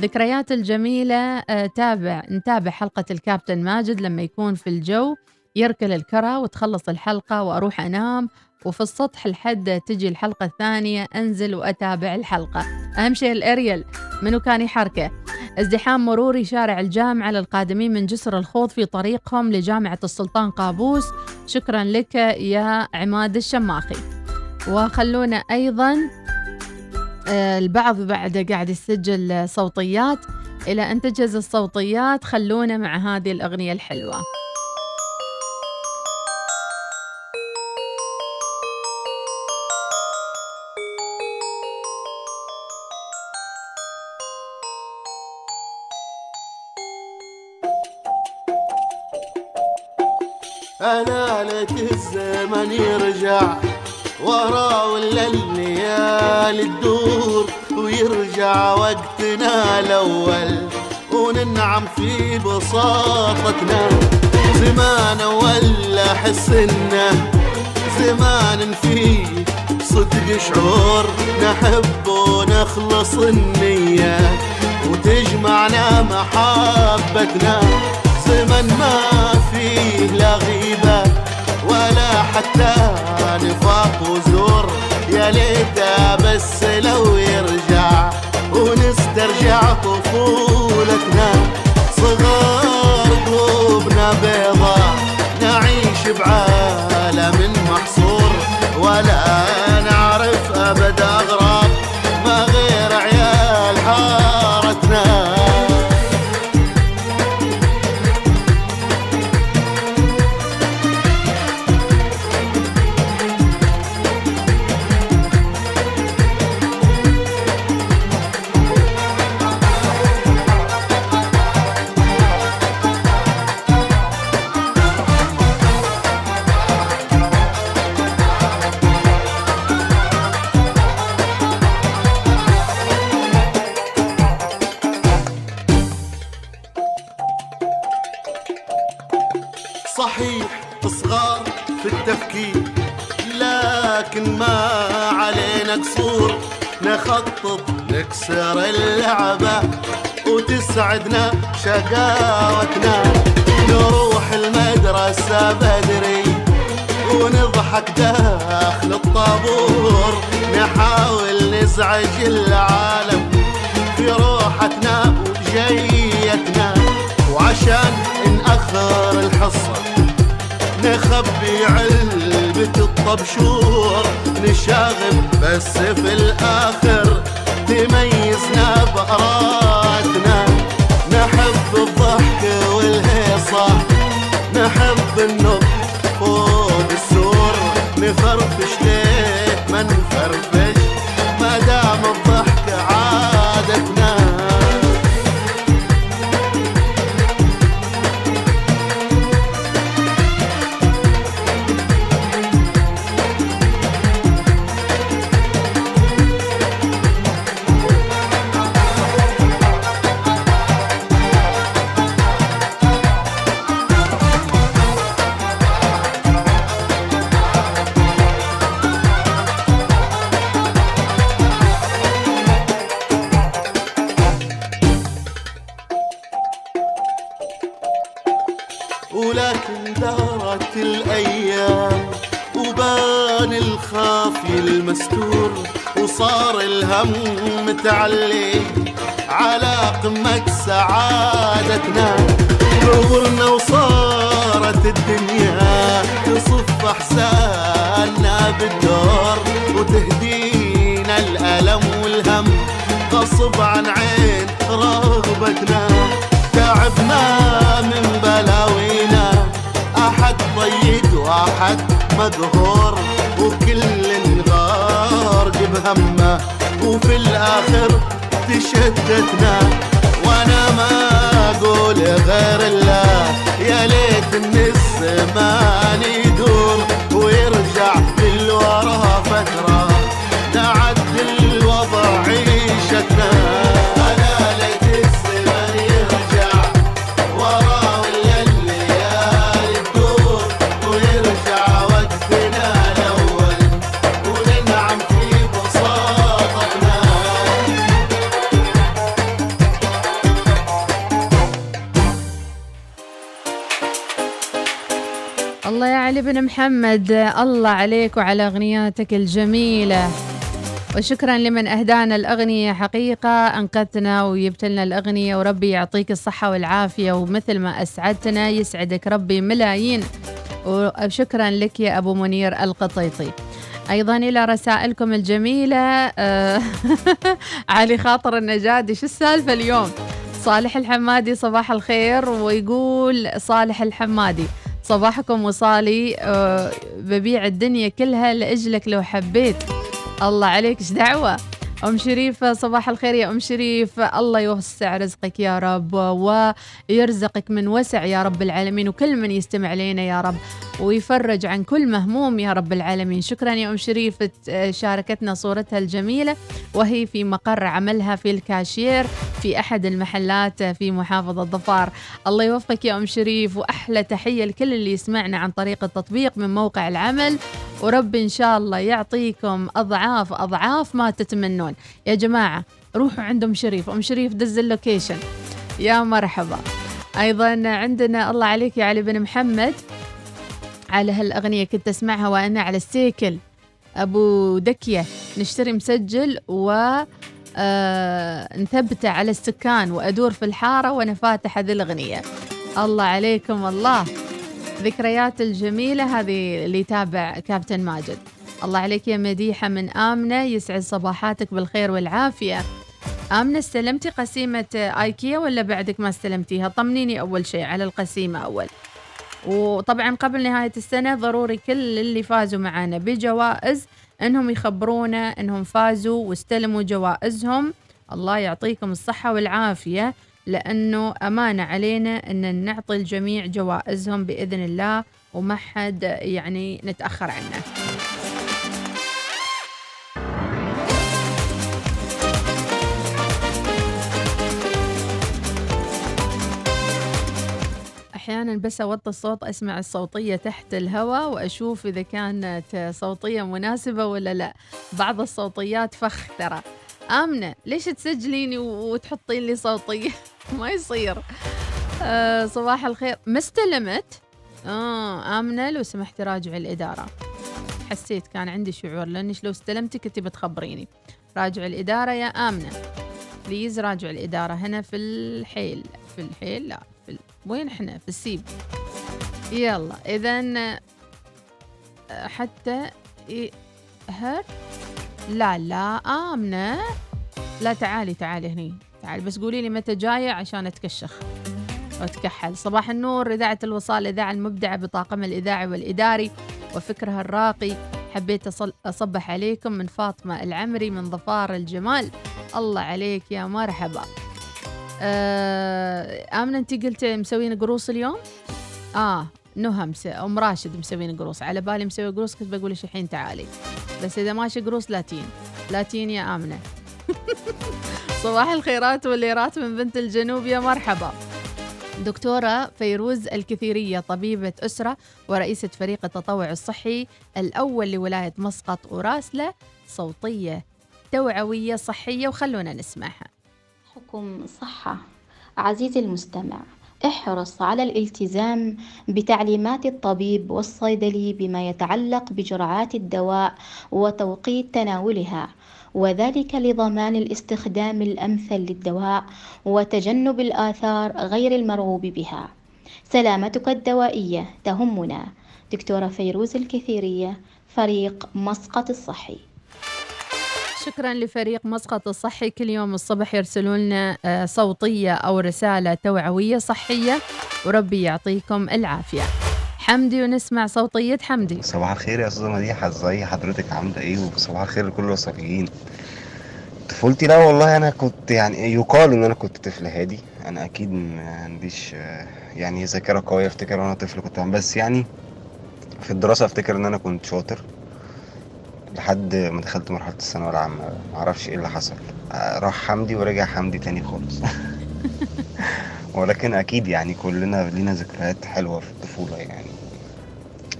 ذكريات الجميلة آه، تابع نتابع حلقة الكابتن ماجد لما يكون في الجو يركل الكرة وتخلص الحلقة وأروح أنام وفي السطح لحد تجي الحلقة الثانية أنزل وأتابع الحلقة. أهم شيء الأريل منو كان يحركه؟ ازدحام مروري شارع الجامعة للقادمين من جسر الخوض في طريقهم لجامعة السلطان قابوس. شكرا لك يا عماد الشماخي. وخلونا أيضا آه، البعض بعد قاعد يسجل صوتيات. إلى أن تجهز الصوتيات خلونا مع هذه الأغنية الحلوة. أنا لك الزمن يرجع ورا ولا الليالي تدور ويرجع وقتنا الأول وننعم في بساطتنا. زمان ولا حسنا زمان فيه صدق شعور نحب ونخلص النية وتجمعنا محبتنا. زمن ما فيه لا غيبة ولا حتى نفاق وزور يا ليته بس لو يرجع ونسترجع طفولتنا. صغار قلوبنا بيضا نعيش بعالم محصور. ولا نعرف أبد أغراب نزعج العالم في روحتنا وجيتنا. وعشان نأخر الحصة نخبي علبة الطبشور نشاغب بس في الآخر تميزنا بأراتنا نحب الضحك والهيصة نحب النط فوق السور. نفرفش ليه ما نفرفش؟ بهمه وفي الآخر تشتتنا وأنا ما أقول غير الله يا ليت إن الزمان يدور ويرجع بالورا فترة بن محمد. الله عليك وعلى أغنياتك الجميلة. وشكرا لمن أهدانا الأغنية. حقيقة أنقذتنا وجبت لنا الأغنية وربي يعطيك الصحة والعافية ومثل ما أسعدتنا يسعدك ربي ملايين. وشكرا لك يا أبو منير القطيطي. أيضا إلى رسائلكم الجميلة. آه، علي خاطر النجادي شو السالفة اليوم؟ صالح الحمادي صباح الخير ويقول صالح الحمادي. صباحكم وصالي. آه، ببيع الدنيا كلها لأجلك لو حبيت. الله عليك إيش دعوة؟ أم شريف صباح الخير يا أم شريف. الله يوسع رزقك يا رب ويرزقك من وسع يا رب العالمين وكل من يستمع لنا يا رب. ويفرج عن كل مهموم. يا رب العالمين. شكرا يا أم شريف شاركتنا صورتها الجميلة وهي في مقر عملها في الكاشير في أحد المحلات في محافظة ظفار. الله يوفقك يا أم شريف وأحلى تحية لكل اللي يسمعنا عن طريق التطبيق من موقع العمل. ورب إن شاء الله يعطيكم أضعاف أضعاف ما تتمنون. يا جماعة روحوا عند أم شريف. أم شريف دز ال location. يا مرحبا. أيضا عندنا الله عليك يا علي بن محمد. على هالأغنية كنت أسمعها وأنا على السيكل. أبو دكية نشتري مسجل و آه نثبته على السكان وأدور في الحارة وأنا فاتحة ذي الأغنية. الله عليكم الله ذكريات الجميلة هذه اللي يتابع كابتن ماجد. الله عليك يا مديحة من آمنة يسعد صباحاتك بالخير والعافية. آمنة استلمتي قسيمة آيكيا ولا بعدك ما استلمتيها؟ طمنيني أول شيء على القسيمة أول. وطبعا قبل نهاية السنة ضروري كل اللي فازوا معنا بجوائز إنهم يخبرونا إنهم فازوا واستلموا جوائزهم. الله يعطيكم الصحة والعافية لأنه أمانة علينا أن نعطي الجميع جوائزهم بإذن الله وما حد يعني نتأخر عنه. أحيانا بس أوطي الصوت أسمع الصوتية تحت الهواء وأشوف إذا كانت صوتية مناسبة ولا لا. بعض الصوتيات فخ ترى آمنة ليش تسجليني وتحطين لي صوتية؟ ما يصير. آه صباح الخير. ما استلمت آه آمنة لو سمحتي راجعي الإدارة. حسيت كان عندي شعور لأنش لو استلمتي كنتي بتخبريني. راجع الإدارة يا آمنة. بليز راجع الإدارة هنا في الحيل. في الحيل لا. وين إحنا؟ في السيب. يلا إذا حتى هر. لا لا آمنة. لا تعالي تعالي هني. تعالي بس قولي لي متى جاية عشان أتكشخ وأتكحل. صباح النور إذاعة الوصال الإذاعة المبدعة بطاقم الإذاعي والإداري وفكرها الراقي. حبيت أصبح عليكم من فاطمة العمري من ظفار الجمال. الله عليك يا مرحبا. آه آمنة أنت قلت مسوين قروص اليوم؟ آه نهى. أم راشد مسوين قروص. على بالي مسوي قروص كنت بقول لك الحين تعالي. بس إذا ماشي قروص لا تين. لا تين يا آمنة. صباح الخيرات والليرات من بنت الجنوب يا مرحبا. دكتورة فيروز الكثيرية طبيبة أسرة ورئيسة فريق التطوع الصحي الأول لولاية مسقط وراسلة صوتية توعوية صحية وخلونا نسمعها. حكم صحة. عزيزي المستمع احرص على الالتزام بتعليمات الطبيب والصيدلي بما يتعلق بجرعات الدواء وتوقيت تناولها وذلك لضمان الاستخدام الأمثل للدواء وتجنب الآثار غير المرغوب بها. سلامتك الدوائية تهمنا. دكتورة فيروز الكثيرية فريق مسقط الصحي. شكرا لفريق مسقط الصحي. كل يوم الصبح يرسلوا لنا آه، صوتية أو رسالة توعوية صحية وربي يعطيكم العافية. حمدي ونسمع صوتية حمدي. صباح الخير يا أستاذة مديحة. ازي حضرتك عاملة إيه؟ وصباح الخير لكل الوصفيين طفولتي لا والله أنا كنت يعني يقال إن أنا كنت طفل هادي. أنا أكيد ما عنديش آه، يعني ذاكرة قوية افتكر وأنا طفل كنت بس يعني في الدراسة أفتكر إن أنا كنت شاطر. لحد ما دخلت مرحلة الثانوية العامة. معرفش إيه اللي حصل. راح حمدي ورجع حمدي تاني خالص. ولكن أكيد يعني كلنا لينا ذكريات حلوة في الطفولة يعني.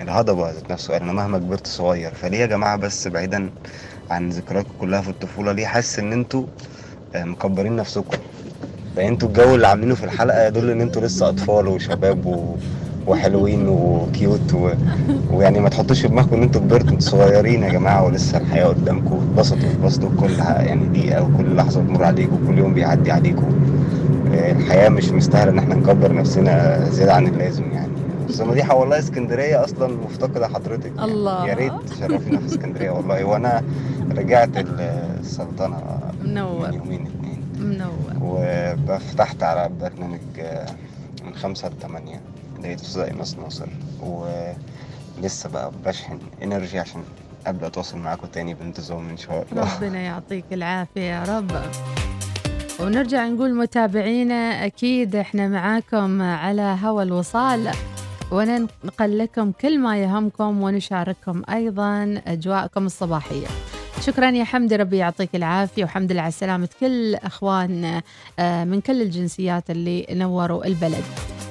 الهضبة ذات نفسه أنا مهما كبرت صغير. فليه يا جماعة بس بعيدا عن ذكرياتكم كلها في الطفولة؟ ليه حاسس إن أنتوا آه، مكبرين نفسكم؟ ده أنتوا الجو اللي عاملينه في الحلقة يدل إن أنتوا لسه أطفال وشباب و... وحلوين وكيوت و... ويعني ما تحطوش في دماغكم إن أنتوا كبرتوا أنتوا صغيرين يا جماعة ولسه الحياة قدامكم اتبسطوا اتبسطوا بكل ح- يعني دقيقة وكل لحظة بتمر عليكم وكل يوم بيعدي عليكم. آه، الحياة مش مستاهلة إن إحنا نكبر نفسنا زيادة عن اللازم يعني. بس مديحة والله اسكندرية أصلا مفتقدة حضرتك. الله. يا ريت تشرفينا في اسكندرية والله. وأنا رجعت السلطنة منور. يومين منور. وفتحت على برنامج من خمسة لقيت أستاذ إيناس ناصر ولسه بقى بشحن انرجي عشان أبدأ أتواصل معاكم تاني بانتظام إن شاء الله. ربنا يعطيك العافية يا رب. ونرجع نقول متابعينا أكيد إحنا معاكم على هوا الوصال. وننقل لكم كل ما يهمكم ونشارككم أيضا أجواءكم الصباحية. شكرا يا حمدي ربي يعطيك العافية وحمد لله على سلامة كل أخوان آه، من كل الجنسيات اللي نوروا البلد.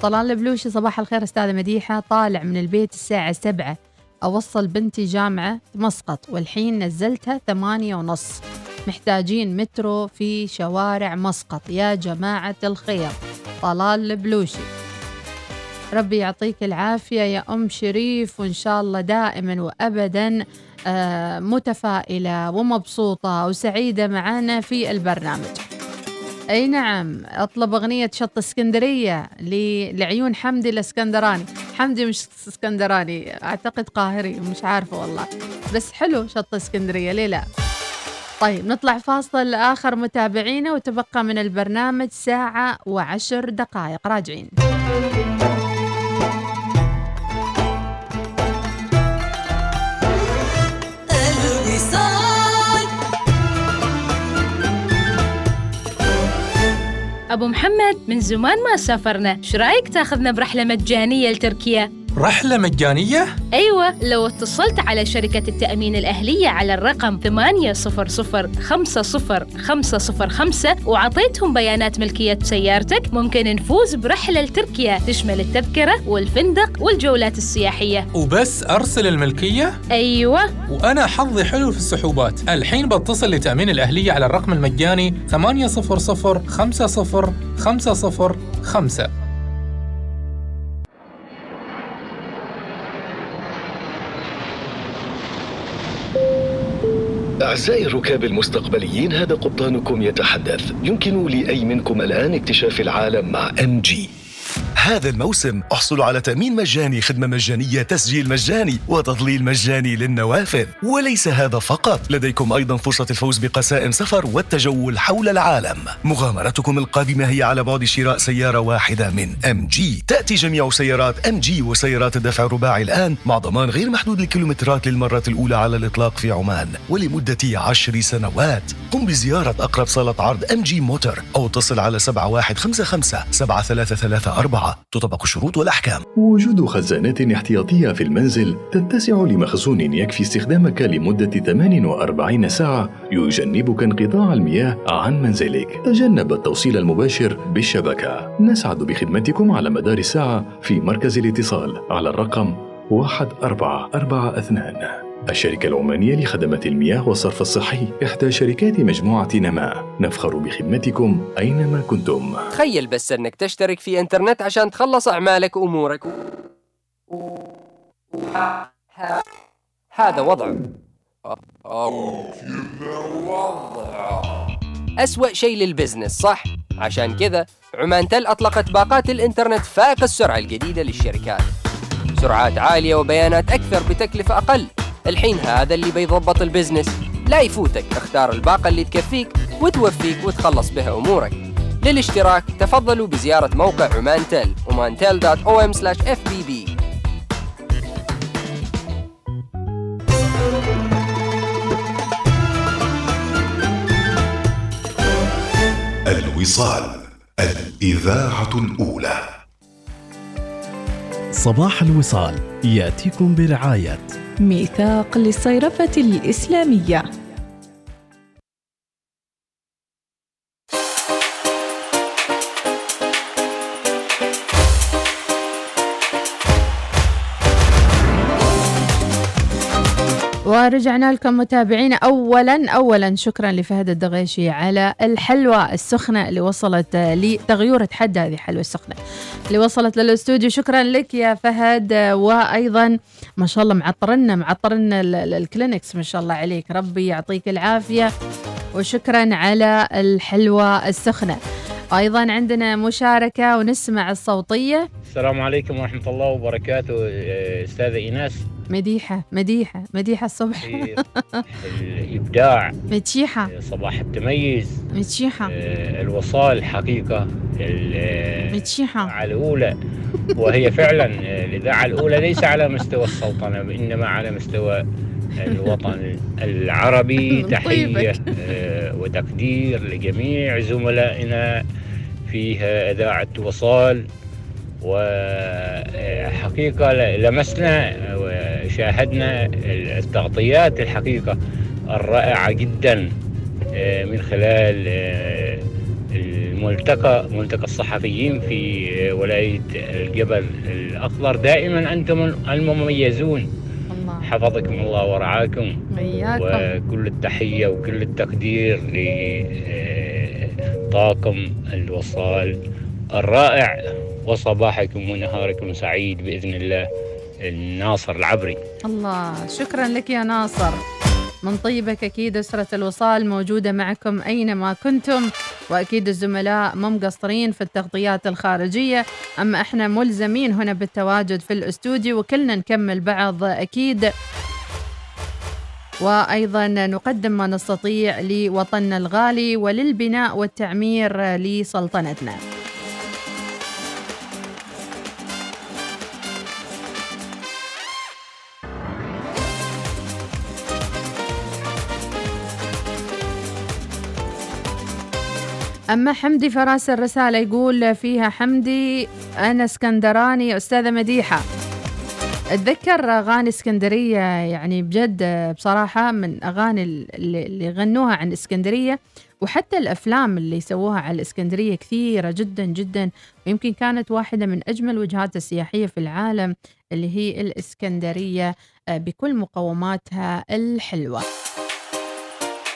طلال البلوشي صباح الخير أستاذة مديحة. طالع من البيت الساعة سبعة أوصل بنتي جامعة مسقط والحين نزلتها ثمانية ونص. محتاجين مترو في شوارع مسقط. يا جماعة الخير طلال البلوشي. ربي يعطيك العافية يا أم شريف وإن شاء الله دائما وأبدا آه، متفائلة ومبسوطة وسعيدة معنا في البرنامج. أي نعم أطلب أغنية شط اسكندرية ل- لعيون حمدي الإسكندراني. حمدي مش إسكندراني أعتقد قاهري مش عارفة والله. بس حلو شط اسكندرية ليه لا؟ طيب نطلع فاصل آخر متابعينا وتبقى من البرنامج ساعة وعشر دقائق. راجعين. الوصال أبو محمد من زمان ما سافرنا شو رأيك تاخذنا برحلة مجانية لتركيا؟ رحلة مجانية؟ أيوة لو اتصلت على شركة التأمين الأهلية على الرقم 800 وعطيتهم بيانات ملكية سيارتك ممكن نفوز برحلة لتركيا. تشمل التذكرة والفندق والجولات السياحية. وبس أرسل الملكية؟ أيوة. وأنا حظي حلو في السحوبات. الحين بتصل لتأمين الأهلية على الرقم المجاني 800 50 505 أعزائي الركاب المستقبليين هذا قبطانكم يتحدث. يمكن لأي منكم الآن اكتشاف العالم مع ام جي هذا الموسم احصلوا على تأمين مجاني خدمة مجانية تسجيل مجاني وتظليل مجاني للنوافذ. وليس هذا فقط لديكم أيضا فرصة الفوز بقسائم سفر والتجول حول العالم. مغامرتكم القادمة هي على بعد شراء سيارة واحدة من MG تأتي جميع سيارات MG وسيارات الدفع الرباعي الآن مع ضمان غير محدود الكيلومترات للمرة الأولى على الإطلاق في عمان. ولمدة عشر سنوات. قم بزيارة أقرب صالة عرض MG Motor أو اتصل على 7155 7334 تطبق الشروط والأحكام. وجود خزانات احتياطية في المنزل تتسع لمخزون يكفي استخدامك لمدة 48 ساعة يجنبك انقطاع المياه عن منزلك. تجنب التوصيل المباشر بالشبكة. نسعد بخدمتكم على مدار الساعة في مركز الاتصال على الرقم 1442 الشركة العمانية لخدمات المياه والصرف الصحي. إحدى شركات مجموعة نماء نفخر بخدمتكم أينما كنتم. تخيل بس أنك تشترك في إنترنت عشان تخلص أعمالك وأمورك. هذا وضع. أسوأ شيء لل business صح؟ عشان كذا عمان تل أطلقت باقات الإنترنت فائق السرعة الجديدة للشركات. سرعات عالية وبيانات أكثر بتكلفة أقل. الحين هذا اللي بيضبط ال business. لا يفوتك اختار الباقة اللي تكفيك وتوفيك وتخلص بها أمورك. للاشتراك تفضلوا بزيارة موقع عمان تل omantel.om/fbb الوصال الإذاعة الأولى. صباح الوصال يأتيكم برعاية ميثاق للصيرفة الإسلامية. ورجعنا لكم متابعينا اولا اولا شكرا لفهد الدغيشي على الحلوى السخنة اللي وصلت لتغيور تحدى هذه الحلوى السخنة. اللي وصلت للاستوديو شكرا لك يا فهد وأيضا ما شاء الله معطرنا معطرنا ال- ال- الكلينكس ما شاء الله عليك. ربي يعطيك العافية وشكرا على الحلوى السخنة. أيضا عندنا مشاركة ونسمع الصوتية. السلام عليكم ورحمة الله وبركاته آه، أستاذة إيناس. مديحة مديحة مديحة الصبح. الإبداع. متشيحه صباح التميز. متشيحه آه، الوصال حقيقة ال- متشيحه الأولى. وهي فعلا آه، الإذاعة الأولى ليس على مستوى السلطنة إنما على مستوى الوطن العربي تحية. آه، وتقدير لجميع زملائنا في إذاعة وصال. وحقيقة لمسنا وشاهدنا التغطيات الحقيقة الرائعة جدا آه، من خلال آه، الملتقى ملتقى الصحفيين في آه، ولاية الجبل الأخضر. دائما أنتم المميزون. حفظكم الله ورعاكم. وكل التحية وكل التقدير لطاقم الوصال الرائع. وصباحكم ونهاركم سعيد بإذن الله. الناصر العبري. الله شكرا لك يا ناصر. من طيبك أكيد أسرة الوصال موجودة معكم أينما كنتم. وأكيد الزملاء ما مقصرين في التغطيات الخارجية أما إحنا ملزمين هنا بالتواجد في الأستوديو وكلنا نكمل بعض أكيد. وأيضا نقدم ما نستطيع لوطننا الغالي وللبناء والتعمير لسلطنتنا. أما حمدي فراس الرسالة يقول فيها حمدي أنا اسكندراني أستاذة مديحة. أتذكر أغاني اسكندرية يعني بجد بصراحة من أغاني اللي غنوها عن اسكندرية وحتى الأفلام اللي سووها على الإسكندرية كثيرة جدا جدا. ويمكن كانت واحدة من أجمل الوجهات السياحية في العالم اللي هي الإسكندرية آه، بكل مقوماتها الحلوة.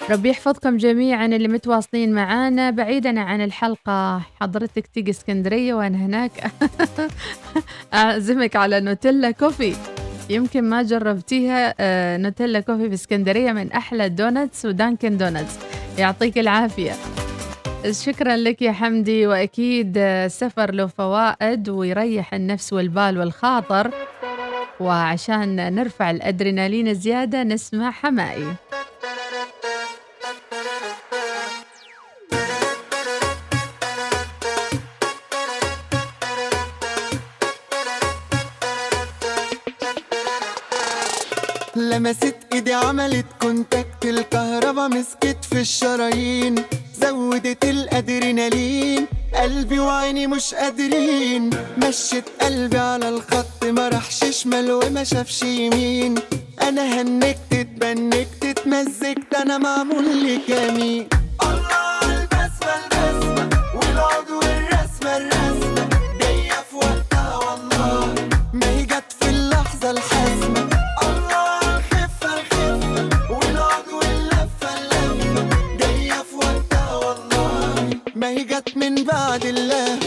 ربي يحفظكم جميعا اللي متواصلين معانا. بعيدا عن الحلقة حضرتك تيجي اسكندرية وأنا هناك؟ أعزمك على نوتيلا كوفي. يمكن ما جربتيها آه، نوتيلا كوفي في اسكندرية من أحلى ال donuts ودانكن دونتس. يعطيك العافية. شكرا لك يا حمدي وأكيد آه، السفر له فوائد ويريح النفس والبال والخاطر. وعشان نرفع الأدرينالين زيادة نسمع حمائي لمست إيدي عملت كونتاكت الكهربا مسكت في الشرايين. زودت الأدرينالين قلبي وعيني مش قادرين. مشت قلبي على الخط ما راحش شمال وما شافش يمين. أنا هنكت اتبنكت اتمزجت أنا معمول جميل الله على البسمة البسمة والعود والرسمة الرسمة. بعد الله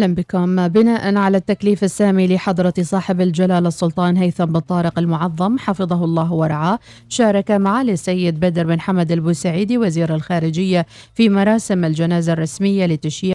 أهلا بكم. بناء على التكليف السامي لحضرة صاحب الجلالة السلطان هيثم بن طارق المعظم حفظه الله ورعاه شارك معالي السيد بدر بن حمد البوسعيدي وزير الخارجية في مراسم الجنازة الرسمية لتشييع